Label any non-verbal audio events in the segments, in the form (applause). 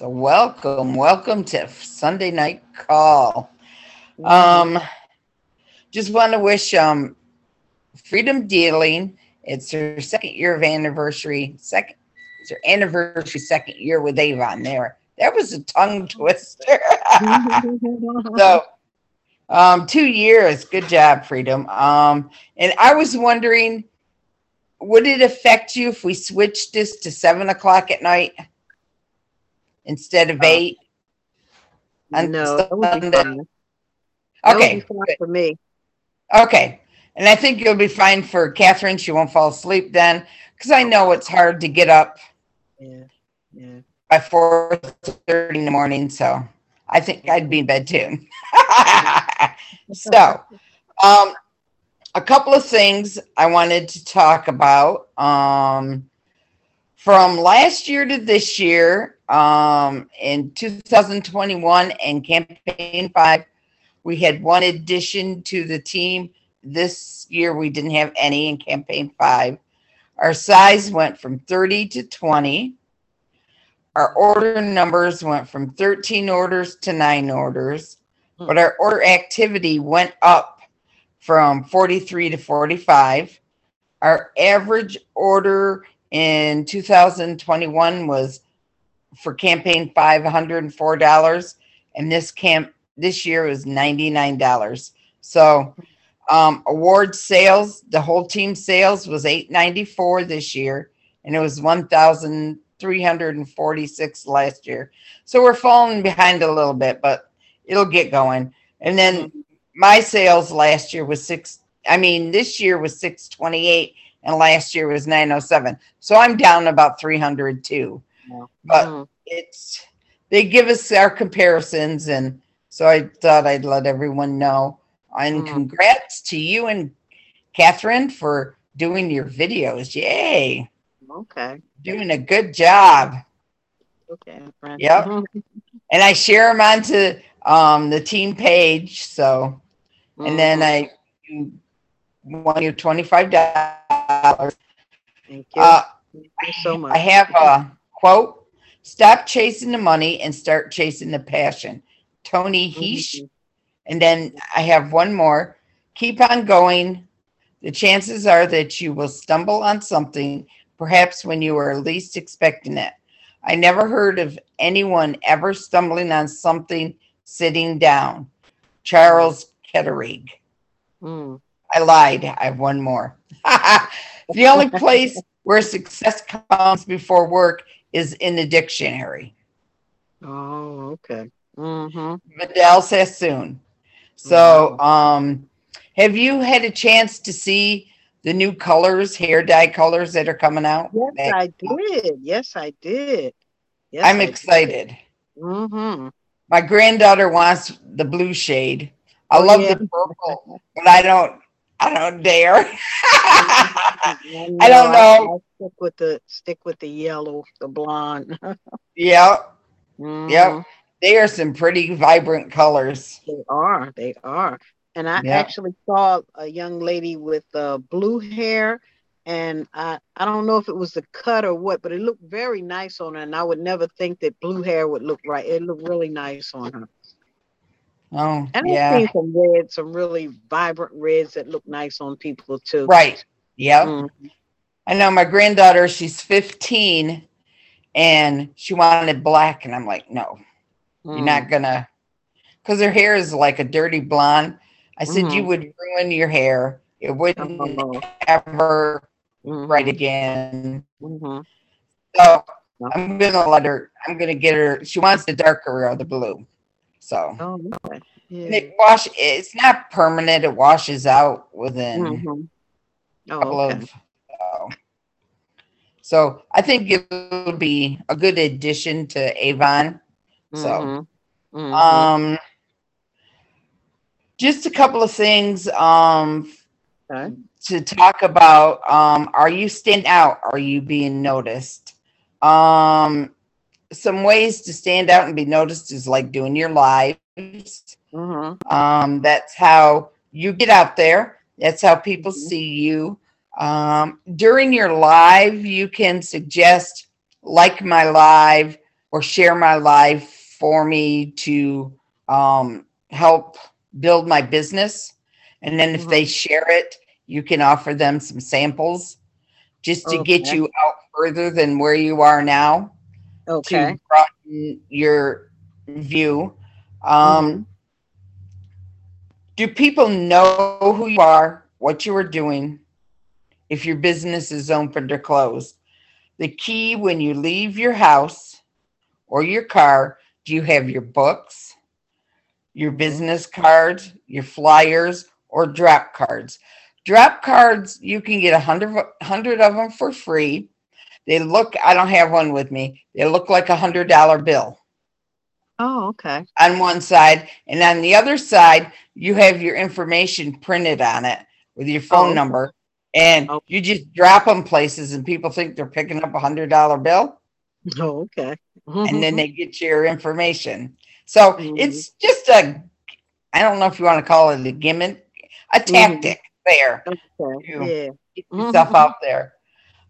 So welcome, welcome to Sunday night call. Um, just want to wish um Freedom Dealing. It's her second year of anniversary. Second, it's her anniversary second year with Avon. There, that was a tongue (laughs) twister. (laughs) so, um, two years. Good job, Freedom. Um, and I was wondering, would it affect you if we switched this to seven o'clock at night instead of Uh, eight? on No, that would be Sunday? fine. That would Okay, fine for me. Okay. And I think you'll be fine for Catherine. She won't fall asleep then because I know it's hard to get up Yeah, yeah. by 4.30 in the morning. So I think I'd be in bed too. (laughs) so um, a couple of things I wanted to talk about. Um, from last year to this year, um, in 2021 and campaign five, we had one addition to the team. This year we didn't have any in campaign five. Our size went from 30 to 20. Our order numbers went from 13 orders to nine orders, but our order activity went up from 43 to 45. Our average order in 2021 was for campaign five $104 and this camp this year was $99 so um award sales the whole team sales was 894 this year and it was 1346 last year. So we're falling behind a little bit but it'll get going. And then my sales last year was six i mean this year was 628 and last year was 907 so i'm down about 300 too Yeah. but Mm. it's they give us our comparisons and so i thought i'd let everyone know and Mm. congrats to you and catherine for doing your videos yay Okay, doing a good job okay. friend. Yep. (laughs) and i share them onto um the team page so and then Mhm. I you $25 Thank you. uh Thank you so much. I have a quote stop chasing the money and start chasing the passion. Tony Heesh. Mhm. And then I have one more keep on going. The chances are that you will stumble on something, perhaps when you are least expecting it. I never heard of anyone ever stumbling on something sitting down. Charles Kettering. Mm. I lied. I have one more. (laughs) the only place where success comes before work is in the dictionary. Oh, okay. Mm-hmm. Vidal Sassoon. So, um, have you had a chance to see the new colors, hair dye colors that are coming out? Yes, That- I did. Yes, I did. Yes, I'm excited. Mm-hmm. My granddaughter wants the blue shade. I Oh, love yeah. the purple, but I don't. I don't dare. (laughs) I I don't know. I'll stick with the stick with the yellow, the blonde. (laughs) yep, Mhm. yep. They are some pretty vibrant colors. They are. They are. And I Yeah. actually saw a young lady with uh, blue hair, and I I don't know if it was the cut or what, but it looked very nice on her. And I would never think that blue hair would look right. It looked really nice on her. Oh, And I've yeah. seen some reds, some really vibrant reds that look nice on people too. Right. Yep. Mm. I know my granddaughter, she's 15 and she wanted black. And I'm like, no, you're Mm. not gonna, because her hair is like a dirty blonde. I said, you Mhm. would ruin your hair. It wouldn't Oh. ever Mhm. right again. Mhm. So I'm gonna let her, I'm gonna get her, she wants the darker or the blue. So Oh, okay. Yeah. it wash, it's not permanent, it washes out within Mhm. a Oh, couple okay. of. uh, so I think it would be a good addition to Avon. So, Mhm. Mhm. um, just a couple of things um, Okay. to talk about. Um, are you standing out? Are you being noticed? Um, some ways to stand out and be noticed is like doing your lives. Mhm. Um, that's how you get out there. That's how people Mhm. see you. Um, during your live, you can suggest like my live, or share my live for me to um, help build my business. And then if Mhm. they share it, you can offer them some samples just to get you out further than where you are now Okay. to broaden your view. Um, Mhm. Do people know who you are, what you are doing, if your business is open or closed? The key when you leave your house or your car, do you have your books, your Mhm. business cards, your flyers, or drop cards? Drop cards, you can get a hundred, hundred of them for free. They look, I don't have one with me. They look like a hundred dollar bill Oh, okay. on one side, and on the other side, you have your information printed on it with your phone okay. number, and Oh. you just drop them places, and people think they're picking up a hundred dollar bill, Oh, okay. and then (laughs) they get your information. So Mhm. it's just a, I don't know if you want to call it a gimmick, a Mhm. tactic there. okay. You- Yeah. Get yourself Mhm. out there.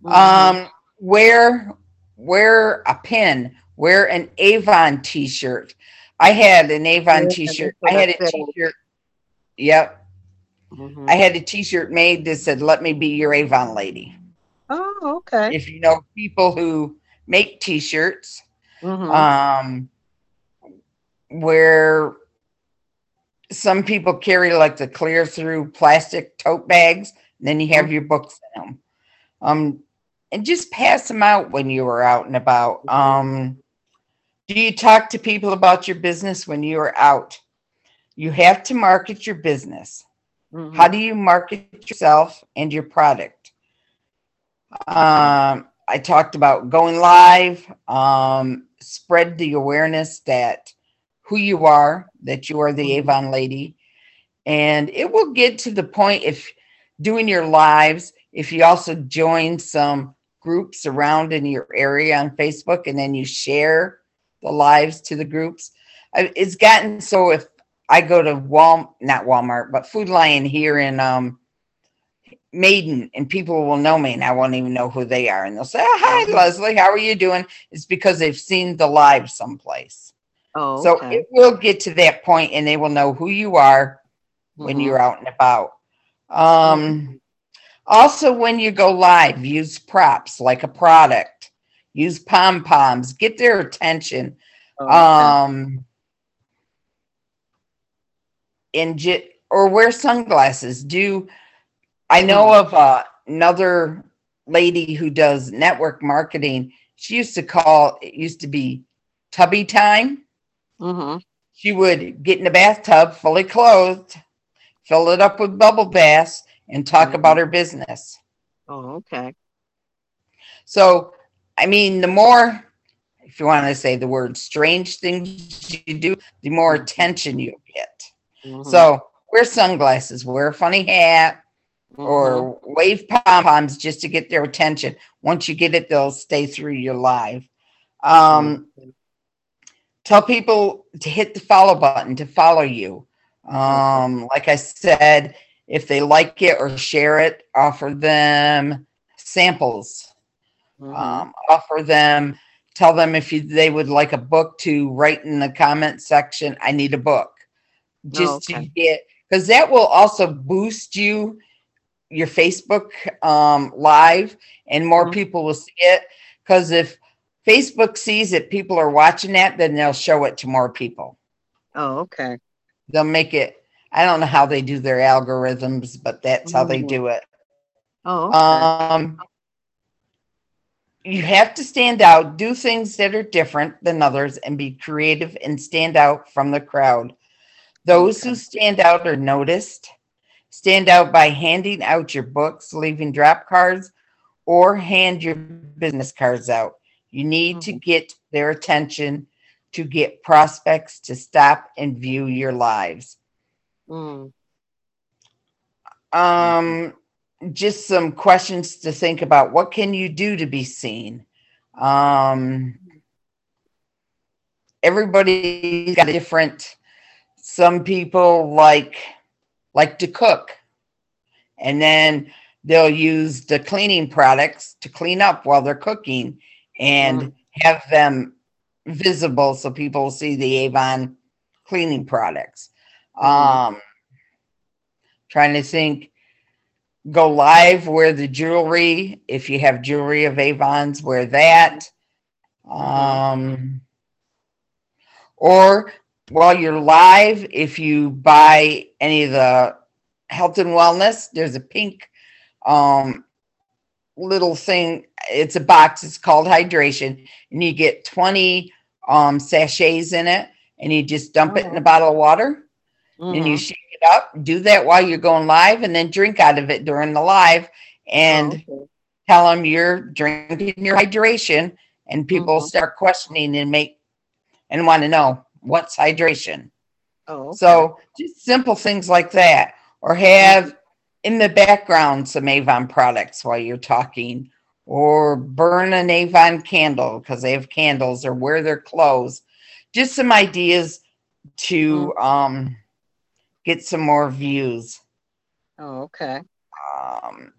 Mhm. Um, wear wear a pin, wear an Avon t-shirt. I had an Avon Yeah, t-shirt. I had a t-shirt. Yep. Mhm. I had a t-shirt made that said, let me be your Avon lady. Oh, okay. If you know people who make t-shirts, Mhm. um, where some people carry like the clear through plastic tote bags, and then you have your books in them. Um, and just pass them out when you are out and about. Um, do you talk to people about your business when you are out? You have to market your business. Mhm. How do you market yourself and your product? Um, I talked about going live, um, spread the awareness that who you are, that you are the Mhm. Avon lady. And it will get to the point if doing your lives, if you also join some groups around in your area on Facebook and then you share the lives to the groups. It's gotten so if I go to Wal, not Walmart, but Food Lion here in um, Maiden, and people will know me, and I won't even know who they are, and they'll say, oh, "Hi, Mhm. Leslie, how are you doing?" It's because they've seen the live someplace. Oh, So okay. it will get to that point, and they will know who you are when Mhm. you're out and about. Um, also, when you go live, use props like a product. Use pom poms. Get their attention. Okay. Um, and j- or wear sunglasses. Do I know Mm-hmm. of uh, another lady who does network marketing? She used to call it used to be tubby time. Mhm. She would get in the bathtub fully clothed, fill it up with bubble baths, and talk about her business. Oh, okay. So, I mean, the more, if you want to say the word strange things you do, the more attention you'll get. Mhm. So, wear sunglasses, wear a funny hat, or wave pom poms just to get their attention. Once you get it, they'll stay through your live. Um, Mhm. tell people to hit the follow button to follow you. Um, like I said, if they like it or share it, offer them samples. Mhm. Um, offer them, tell them if you, they would like a book to write in the comment section. I need a book, just to okay. get because that will also boost you your Facebook um, live, and more Mhm. people will see it. Because if Facebook sees that people are watching that, then they'll show it to more people. Oh, okay. They'll make it. I don't know how they do their algorithms, but that's how they do it. Oh, okay. Um, you have to stand out, do things that are different than others, and be creative and stand out from the crowd. Those who stand out are noticed. Stand out by handing out your books, leaving drop cards, or hand your business cards out. You need to Mhm. get their attention to get prospects to stop and view your lives. Mm. Um, just some questions to think about. What can you do to be seen? Um, everybody's got a different. Some people like like to cook, and then they'll use the cleaning products to clean up while they're cooking, and Mhm. have them visible so people see the Avon cleaning products. Mhm. Um, trying to think, go live, wear the jewelry. If you have jewelry of Avon's, wear that. Um, or while you're live, if you buy any of the health and wellness, there's a pink um little thing. It's a box. It's called hydration, and you get 20 um sachets in it, and you just dump it in a bottle of water and you Mhm. shake it up. Do that while you're going live, and then drink out of it during the live, and Oh, okay. tell them you're drinking your hydration, and people Mhm. start questioning and make and want to know what's hydration. Oh, okay. So just simple things like that, or have in the background some Avon products while you're talking, or burn an Avon candle because they have candles, or wear their clothes. Just some ideas to um, get some more views. Oh, okay. Um,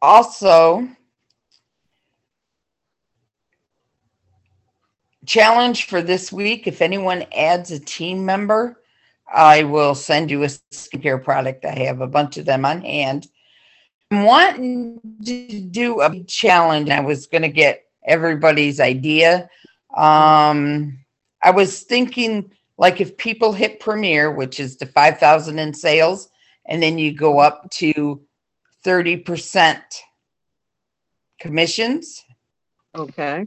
also, challenge for this week if anyone adds a team member, I will send you a skincare product. I have a bunch of them on hand. I'm wanting to do a challenge. I was going to get everybody's idea. Um, I was thinking like if people hit premiere, which is the 5,000 in sales, and then you go up to 30% commissions. Okay.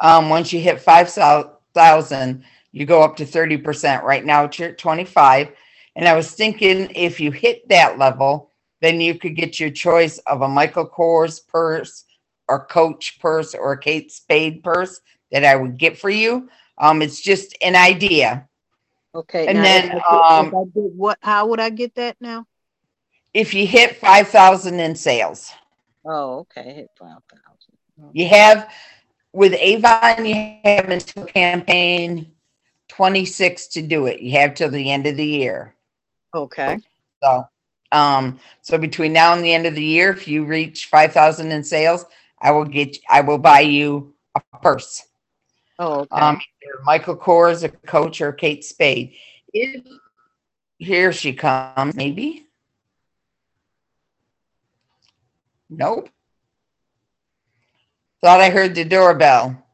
Um, once you hit 5,000, you go up to 30%. Right now, it's at 25. And I was thinking if you hit that level, then you could get your choice of a Michael Kors purse or Coach purse or a Kate Spade purse that I would get for you. Um, it's just an idea. Okay. And then, if I did- if um, I did what? How would I get that now? If you hit 5,000 in sales, Oh, okay. Hit five thousand. you have with Avon, you have until campaign 26 to do it. You have till the end of the year. Okay. So, um, so between now and the end of the year, if you reach 5,000 in sales, I will get, I will buy you a purse. Oh, okay. Um, Michael Kors, a coach, or Kate Spade. If here she comes, maybe. Nope. Thought I heard the doorbell.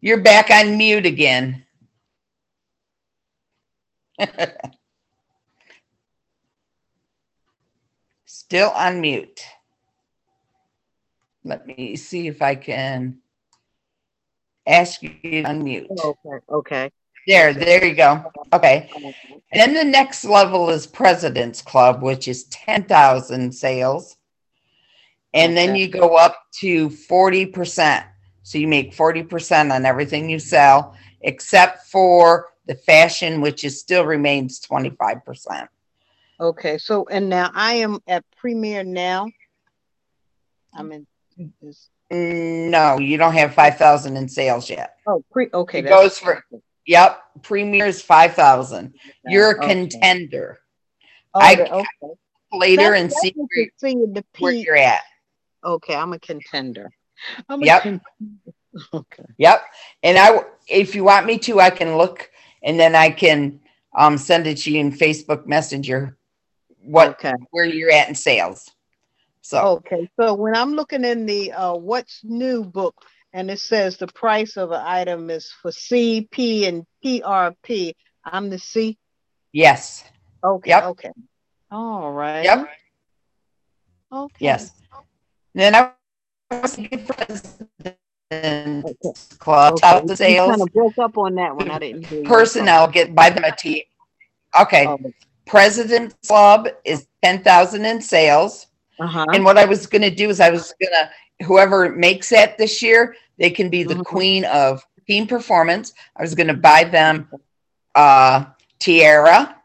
You're back on mute again. (laughs) Still on mute. Let me see if I can ask you to unmute. Oh, okay. Okay. There, there you go. Okay. Then the next level is President's Club, which is 10,000 sales. And then you go up to 40%. So you make 40% on everything you sell, except for the fashion, which is still remains 25%. Okay. So, and now I am at Premiere now. I'm in. This, No, you don't have 5,000 in sales yet. oh, pre. Okay. It that's- goes for- Yep. Premier is 5,000. You're a Okay. contender. Oh, I- the- okay. Later That's- and that's see what where, you see in the where P. you're at. Okay, I'm a contender. I'm a Yep. (laughs) Okay. Yep. And I, if you want me to, I can look and then I can um, send it to you in Facebook Messenger. What Okay. where you're at in sales. So Okay. So when I'm looking in the uh, what's new book and it says the price of an item is for C, P, and PRP, I'm the C. yes, Okay. Yep. Okay. All right. yep, Okay. yes. Then I was thinking President's Okay. Club Okay. top the sales kind of broke up on that one. I didn't hear personnel get by them a T. Okay, Oh, President's Club is ten thousand in sales. Uh-huh. And what I was going to do is I was going to, whoever makes it this year, they can be the Mhm. queen of team performance. I was going to buy them uh, tiara,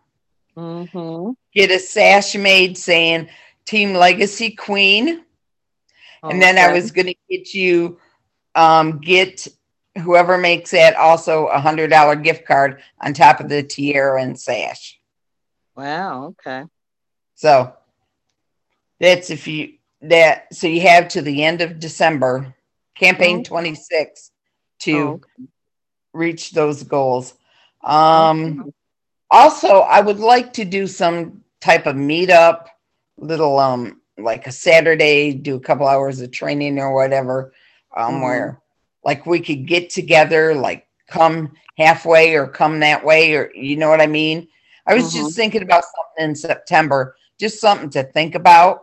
Mm-hmm. get a sash made saying Team Legacy Queen. And then I was going to get you, um, get whoever makes it also a hundred dollar gift card on top of the tiara and sash. Wow. Okay. So that's if you that so you have to the end of December, campaign Mhm. 26 to Oh, okay. reach those goals. Um, also, I would like to do some type of meetup, little um, like a Saturday, do a couple hours of training or whatever, um, Mhm. where like we could get together, like come halfway or come that way, or you know what I mean. I was just thinking about something in September, just something to think about.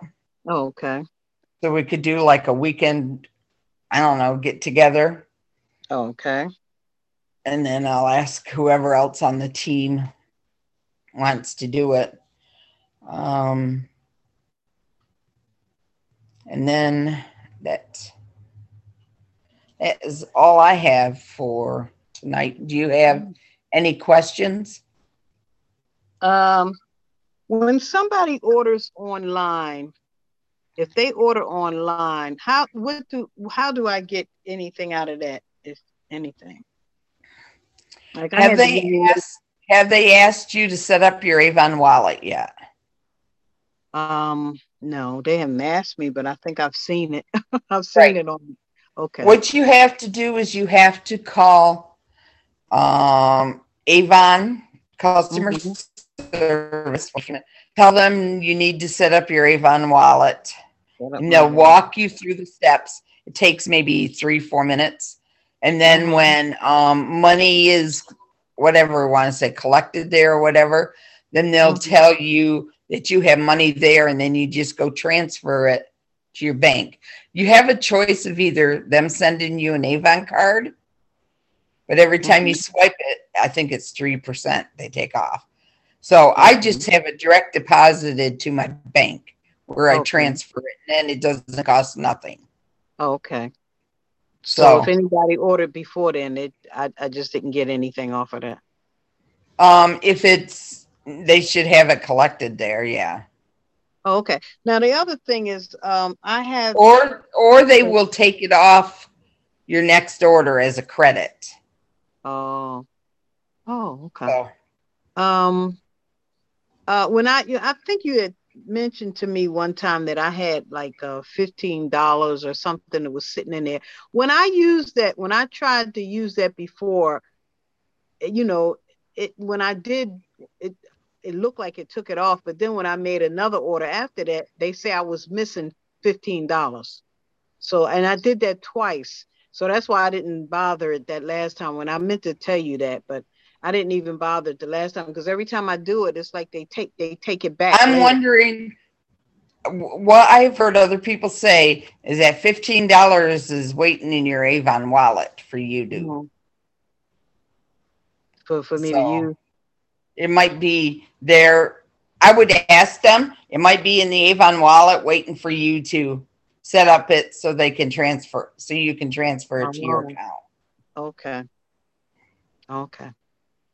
Oh, okay. So we could do like a weekend, I don't know, get together. Oh, okay. and then I'll ask whoever else on the team wants to do it. Um, and then that that is all I have for tonight. Do you have any questions? Um, when somebody orders online, if they order online, how what do how do I get anything out of that? If anything, like Have they asked, have they asked you to set up your Avon wallet yet? um, no, they haven't asked me, but I think I've seen it. (laughs) I've seen Right. it on. Okay. What you have to do is you have to call um, Avon customer Mhm. Service. Tell them you need to set up your Avon wallet. And they'll walk you through the steps. It takes maybe three, four minutes. And then when um, money is whatever we want to say collected there or whatever, then they'll Mhm. tell you that you have money there and then you just go transfer it to your bank. You have a choice of either them sending you an Avon card, but every time you swipe it, I think it's 3% they take off. So I Mhm. just have it direct deposited to my bank where I Okay. transfer it and it doesn't cost nothing. Okay. So, So, if anybody ordered before then, it I, I just didn't get anything off of that. um, if it's, they should have it collected there, yeah. Oh, okay. Now the other thing is, um, I have Or, or they will take it off your next order as a credit. oh, oh, okay. So, Um, uh, when I, I think you had mentioned to me one time that I had like uh, fifteen dollars or something that was sitting in there. When I used that, when I tried to use that before, eh, you know, it when I did it, it looked like it took it off. But then when I made another order after that, they say I was missing fifteen dollars. So, and I did that twice. So that's why I didn't bother it that last time when I meant to tell you that, but I didn't even bother the last time because every time I do it, it's like they take they take it back. I'm wondering, what I've heard other people say is that fifteen dollars is waiting in your Avon wallet for you to. Mhm. for for me So- to use. It might be there. I would ask them. It might be in the Avon wallet waiting for you to set up it so they can transfer, so you can transfer it to your account. Okay. Okay.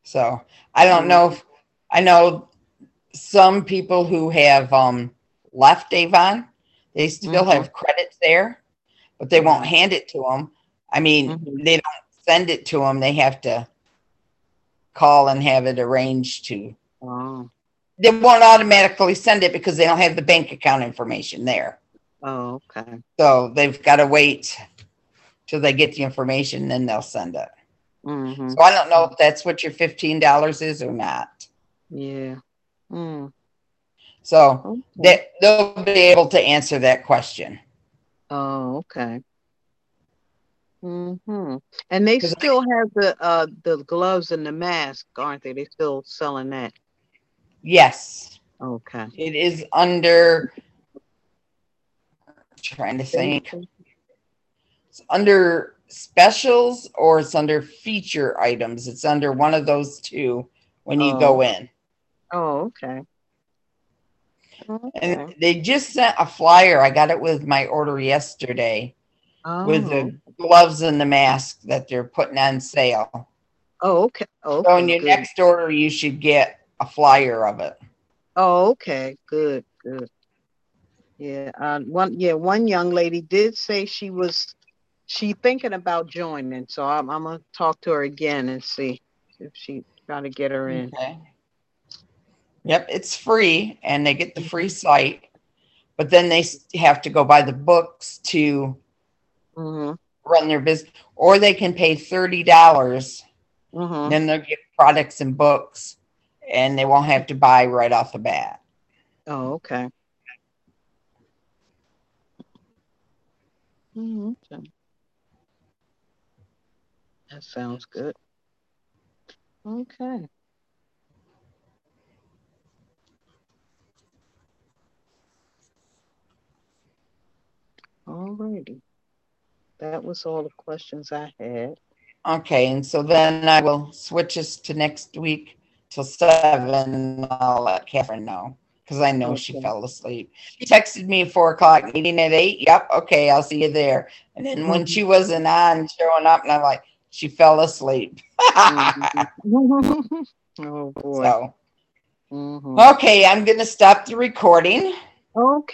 So I don't know if I know some people who have um left Avon, they still Mhm. have credits there, but they won't hand it to them. I mean, Mhm. they don't send it to them. They have to call and have it arranged to. Oh. They won't automatically send it because they don't have the bank account information there. Oh. Okay. So they've got to wait till they get the information, then they'll send it. Hmm So I don't know if that's what your fifteen dollars is or not. Yeah. Mm. So Okay. that they'll be able to answer that question. Oh. Okay. hmm And they 'Cause I- still have the uh the gloves and the mask, aren't they? They still selling that. Yes, Okay. it is under. Trying to think, it's under specials or it's under feature items. It's under one of those two when you go in. Oh. Okay. Okay. And they just sent a flyer. I got it with my order yesterday with Oh. the gloves and the mask that they're putting on sale. Oh, okay. Okay. So in your good. next order, you should get a flyer of it. Oh, okay. Good, good. Yeah. Uh, one yeah, one young lady did say she was she thinking about joining. So I'm I'm gonna talk to her again and see if she try to get her in. Okay. Yep, it's free and they get the free site, but then they have to go buy the books to hmm run their business, or they can pay thirty dollars. Mhm. Then they'll get products and books, and they won't have to buy right off the bat. Oh, okay. Mm, okay. That sounds good. Okay. Alrighty. That was all the questions I had. Okay, and so then I will switch us to next week till seven. I'll let Catherine know because I know she Okay. fell asleep. She texted me at four o'clock, meeting at eight. Yep, okay, I'll see you there. And then when Mhm. she wasn't on showing up, and I'm like, she fell asleep. Mhm. (laughs) oh boy. so Mhm. okay, I'm gonna stop the recording. Okay.